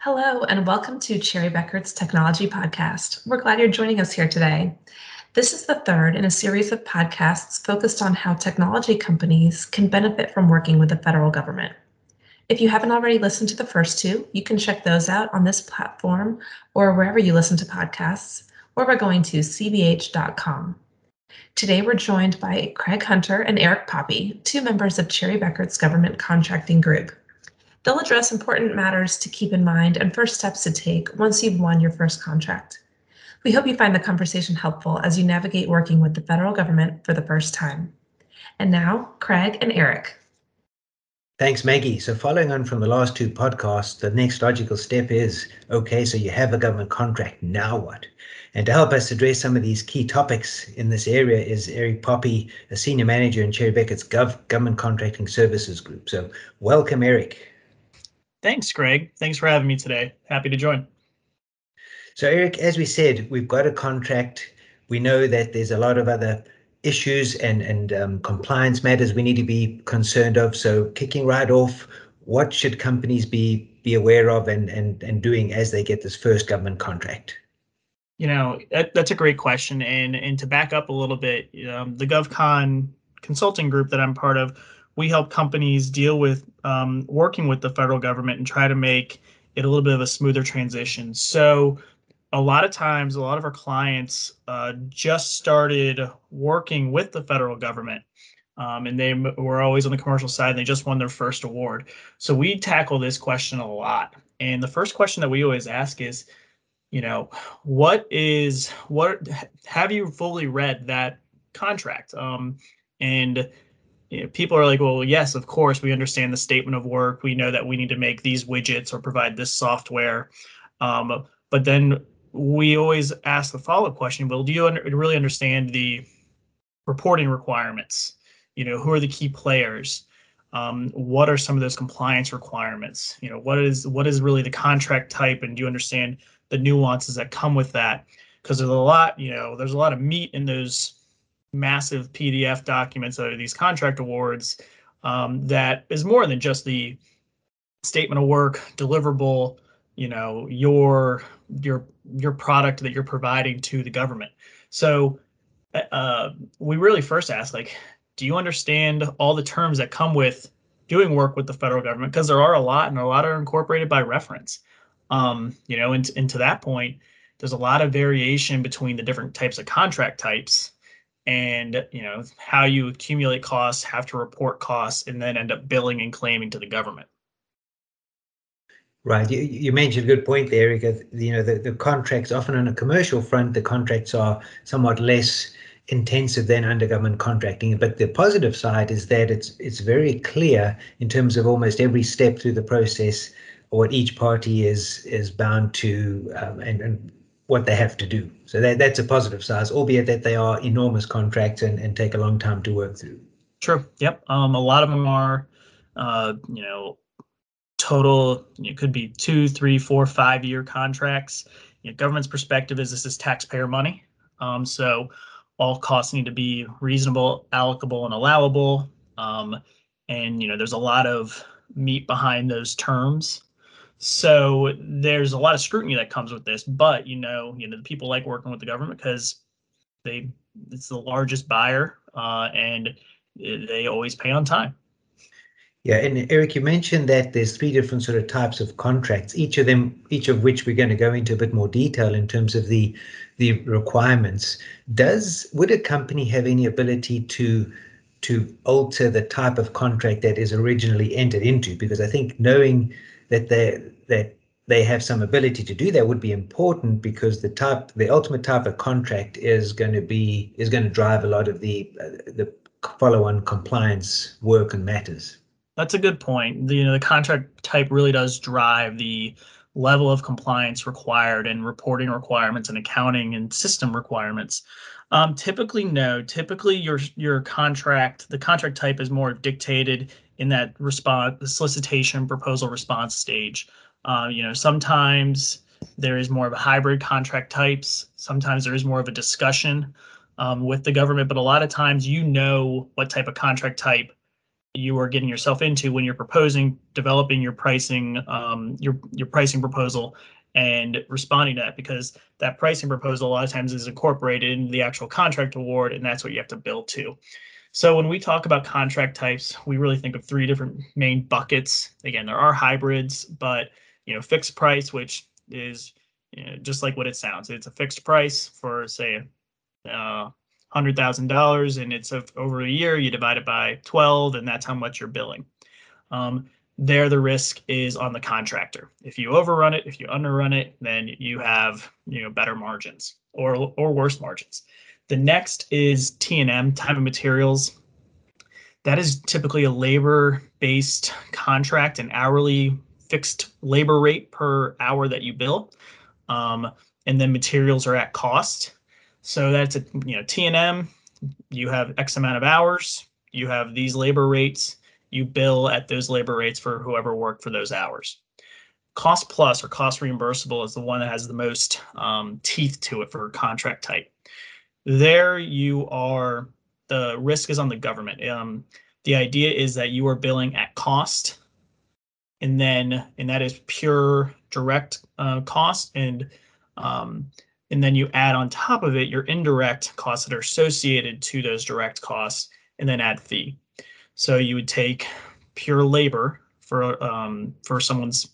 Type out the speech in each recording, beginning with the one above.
Hello, and welcome to Cherry Bekaert's Technology Podcast. We're glad you're joining us here today. This is the third in a series of podcasts focused on how technology companies can benefit from working with the federal government. If you haven't already listened to the first two, you can check those out on this platform or wherever you listen to podcasts, or by going to cbh.com. Today, we're joined by Craig Hunter and Eric Poppy, two members of Cherry Bekaert's government contracting group. They'll address important matters to keep in mind and first steps to take once you've won your first contract. We hope you find the conversation helpful as you navigate working with the federal government for the first time. And now, Craig and Eric. Thanks, Maggie. So, following on from the last two podcasts, the next logical step is okay, so you have a government contract, now what? And to help us address some of these key topics in this area is Eric Poppy, a senior manager in Cherry Bekaert's Gov- Government Contracting Services Group. So, welcome, Eric. Thanks, Greg. Thanks for having me today. Happy to join. So, Eric, as we said, we've got a contract. We know that there's a lot of other issues and and um, compliance matters we need to be concerned of. So, kicking right off, what should companies be be aware of and and and doing as they get this first government contract? You know, that, that's a great question. And and to back up a little bit, um, the GovCon consulting group that I'm part of, we help companies deal with um, working with the federal government and try to make it a little bit of a smoother transition. So, a lot of times, a lot of our clients uh, just started working with the federal government. Um, and they were always on the commercial side and they just won their first award. So we tackle this question a lot. And the first question that we always ask is, you know, what is what have you fully read that contract? Um, and you know, people are like, well, yes, of course, we understand the statement of work. We know that we need to make these widgets or provide this software. Um, but then we always ask the follow-up question, well, do you really understand the reporting requirements? You know, who are the key players? Um, what are some of those compliance requirements? You know, what is what is really the contract type, and do you understand the nuances that come with that? Because there's a lot, you know, there's a lot of meat in those massive PDF documents that are these contract awards um, that is more than just the statement of work, deliverable, you know, your your your product that you're providing to the government. So uh, we really first ask like, do you understand all the terms that come with doing work with the federal government? Because there are a lot, and a lot are incorporated by reference. Um, you know, and, and to that point, there's a lot of variation between the different types of contract types and you know how you accumulate costs have to report costs and then end up billing and claiming to the government. Right. You, you mentioned a good point there because you know the, the contracts often on a commercial front the contracts are somewhat less intensive than under government contracting. But the positive side is that it's it's very clear in terms of almost every step through the process what each party is is bound to um, and, and what they have to do. So that, that's a positive size, albeit that they are enormous contracts and, and take a long time to work through. True. Yep. Um, a lot of them are, uh, you know, total. It could be two, three, four, five year contracts. You know, government's perspective is this is taxpayer money. Um, so all costs need to be reasonable, allocable, and allowable. Um, and you know, there's a lot of meat behind those terms. So there's a lot of scrutiny that comes with this, but you know, you know, the people like working with the government because they it's the largest buyer uh, and they always pay on time. Yeah, and Eric, you mentioned that there's three different sort of types of contracts, each of them, each of which we're going to go into a bit more detail in terms of the the requirements. Does would a company have any ability to to alter the type of contract that is originally entered into? Because I think knowing that they that they have some ability to do that would be important because the type the ultimate type of contract is going to be is going to drive a lot of the uh, the follow-on compliance work and matters. That's a good point. The, you know the contract type really does drive the level of compliance required and reporting requirements and accounting and system requirements. Um, typically no. Typically your your contract the contract type is more dictated in that response, the solicitation proposal response stage. Uh, you know, sometimes there is more of a hybrid contract types. Sometimes there is more of a discussion um, with the government, but a lot of times you know what type of contract type you are getting yourself into when you're proposing, developing your pricing, um, your your pricing proposal, and responding to that because that pricing proposal a lot of times is incorporated in the actual contract award, and that's what you have to build to. So when we talk about contract types, we really think of three different main buckets. Again, there are hybrids, but you know, fixed price, which is you know, just like what it sounds. It's a fixed price for say uh, hundred thousand dollars, and it's a, over a year. You divide it by twelve, and that's how much you're billing. Um, there, the risk is on the contractor. If you overrun it, if you underrun it, then you have you know better margins or or worse margins. The next is T&M, time and materials. That is typically a labor-based contract, an hourly fixed labor rate per hour that you bill. Um, and then materials are at cost. So that's a you know T&M. You have X amount of hours. You have these labor rates. You bill at those labor rates for whoever worked for those hours. Cost plus or cost reimbursable is the one that has the most um, teeth to it for contract type. There you are, the risk is on the government. Um, the idea is that you are billing at cost and then, and that is pure direct uh, cost and um, and then you add on top of it your indirect costs that are associated to those direct costs and then add fee. So you would take pure labor for um, for someone's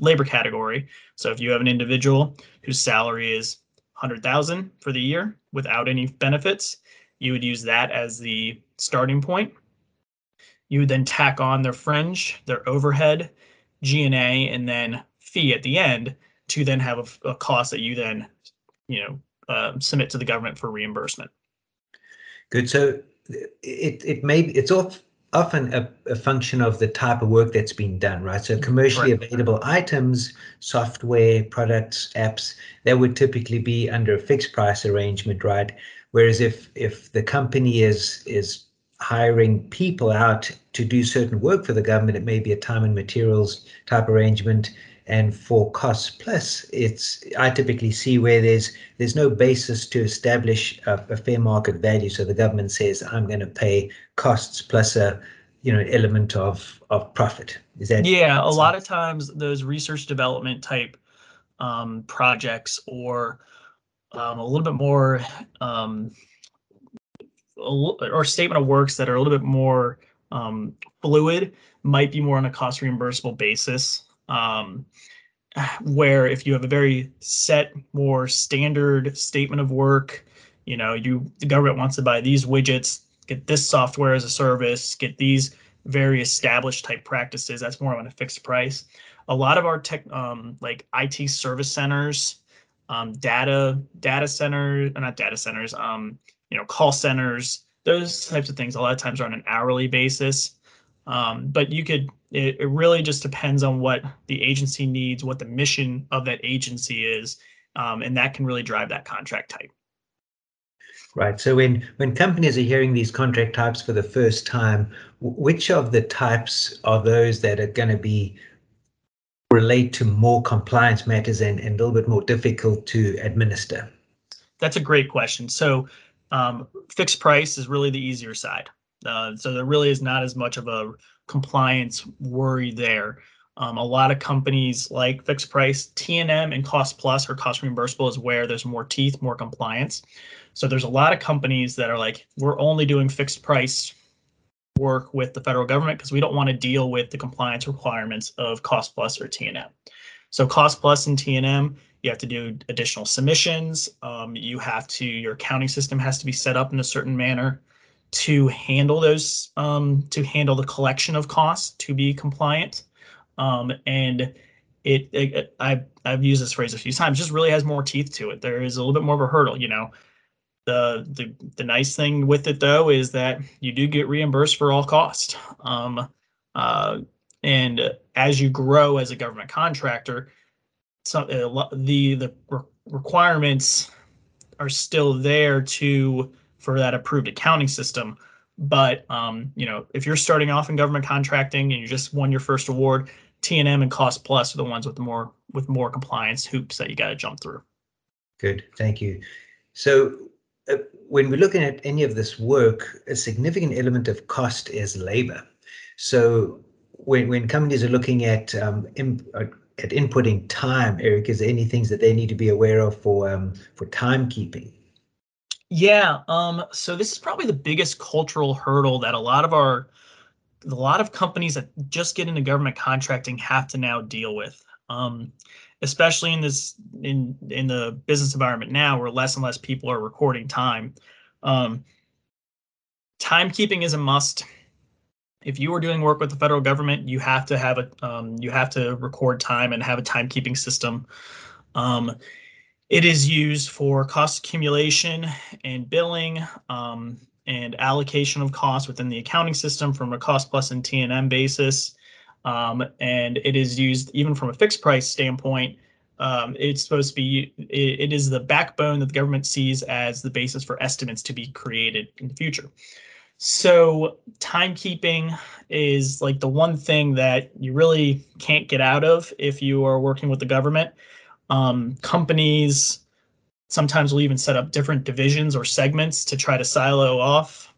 labor category. So if you have an individual whose salary is 100,000 for the year without any benefits, you would use that as the starting point. You would then tack on their fringe, their overhead, G&A, and then fee at the end to then have a, a cost that you then, you know, uh, submit to the government for reimbursement. Good. So it it may it's off often a, a, function of the type of work that's been done, right? So mm-hmm. commercially right. available items, software, products, apps, that would typically be under a fixed price arrangement, right? Whereas if if the company is is hiring people out to do certain work for the government, it may be a time and materials type arrangement. And for costs plus, it's I typically see where there's there's no basis to establish a, a fair market value. So the government says I'm going to pay costs plus a you know element of of profit. Is that yeah? A lot of times those research development type um, projects or um, a little bit more um, or statement of works that are a little bit more um, fluid might be more on a cost reimbursable basis um, where if you have a very set, more standard statement of work, you know, you the government wants to buy these widgets, get this software as a service, get these very established type practices. That's more on a fixed price. A lot of our tech, um, like IT service centers, um, data data centers, not data centers, um, you know, call centers, those types of things. A lot of times are on an hourly basis. Um, but you could, it, it, really just depends on what the agency needs, what the mission of that agency is, um, and that can really drive that contract type. Right. So when when companies are hearing these contract types for the first time, which of the types are those that are going to be relate to more compliance matters and, and a little bit more difficult to administer? That's a great question. So um, fixed price is really the easier side. Uh, so there really is not as much of a compliance worry there. Um, a lot of companies like fixed price, T&M and cost plus or cost reimbursable is where there's more teeth, more compliance. So there's a lot of companies that are like, we're only doing fixed price work with the federal government because we don't want to deal with the compliance requirements of cost plus or T&M. So cost plus and T&M, you have to do additional submissions. Um, you have to, your accounting system has to be set up in a certain manner to handle those um, to handle the collection of costs to be compliant. Um, and it, it, I, I've used this phrase a few times just really has more teeth to it. There is a little bit more of a hurdle you know. The the, the nice thing with it though is that you do get reimbursed for all cost um, uh, and as you grow as a government contractor so, uh, the the requirements are still there to for that approved accounting system. But um, you know, if you're starting off in government contracting and you just won your first award, T and M and Cost Plus are the ones with more with more compliance hoops that you got to jump through. Good, thank you. So uh, when we're looking at any of this work, a significant element of cost is labor. So when when companies are looking at um, imp, uh, at inputting time, Eric, is there any things that they need to be aware of for um, for timekeeping? Yeah, um, so this is probably the biggest cultural hurdle that a lot of our a lot of companies that just get into government contracting have to now deal with. Um, especially in this in in the business environment now where less and less people are recording time. Um, timekeeping is a must. If you are doing work with the federal government, you have to have a um, you have to record time and have a timekeeping system. It is used for cost accumulation and billing um, and allocation of costs within the accounting system from a cost plus and T&M basis. Um, and it is used even from a fixed price standpoint. Um, it's supposed to be, it, it is the backbone that the government sees as the basis for estimates to be created in the future. So timekeeping is like the one thing that you really can't get out of if you are working with the government. Um, companies sometimes will even set up different divisions or segments to try to silo off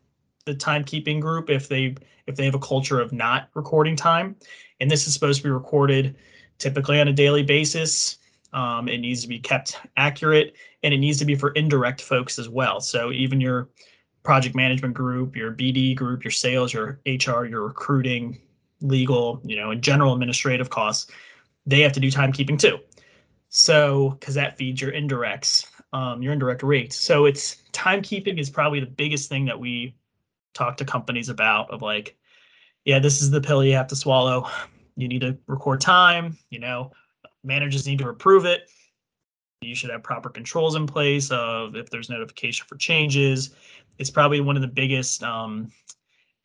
the timekeeping group if they if they have a culture of not recording time. And this is supposed to be recorded typically on a daily basis. Um, it needs to be kept accurate and it needs to be for indirect folks as well. So even your project management group, your BD group, your sales, your HR, your recruiting, legal, you know, and general administrative costs, they have to do timekeeping too. So, because that feeds your indirects, um, your indirect rates. So it's timekeeping is probably the biggest thing that we talk to companies about of like, yeah, this is the pill you have to swallow. You need to record time, you know, managers need to approve it. You should have proper controls in place of if there's notification for changes. It's probably one of the biggest um,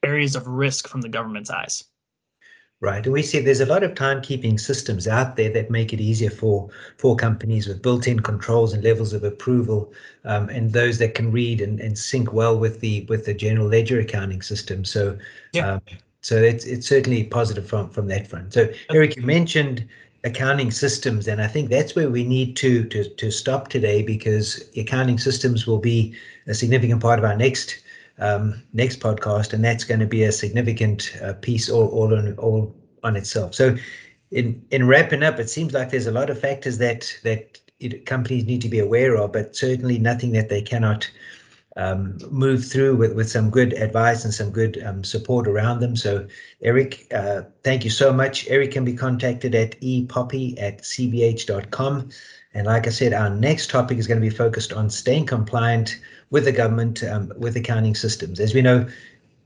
areas of risk from the government's eyes right? And we see there's a lot of timekeeping systems out there that make it easier for for companies with built-in controls and levels of approval, um, and those that can read and, and sync well with the with the general ledger accounting system. So, yeah. Um, so it's it's certainly positive from from that front. So, Eric, you mentioned accounting systems, and I think that's where we need to to to stop today because accounting systems will be a significant part of our next um, next podcast, and that's going to be a significant uh, piece all, all on all on itself. So, in in wrapping up, it seems like there's a lot of factors that that it, companies need to be aware of, but certainly nothing that they cannot um, move through with with some good advice and some good um, support around them. So, Eric, uh, thank you so much. Eric can be contacted at epoppy at cbh.com. And like I said, our next topic is going to be focused on staying compliant with the government, um, with accounting systems. As we know,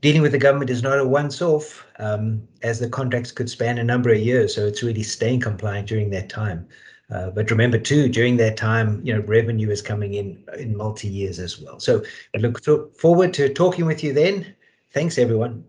dealing with the government is not a once off, um, as the contracts could span a number of years. So it's really staying compliant during that time. Uh, but remember too, during that time, you know, revenue is coming in in multi years as well. So I look forward to talking with you then. Thanks, everyone.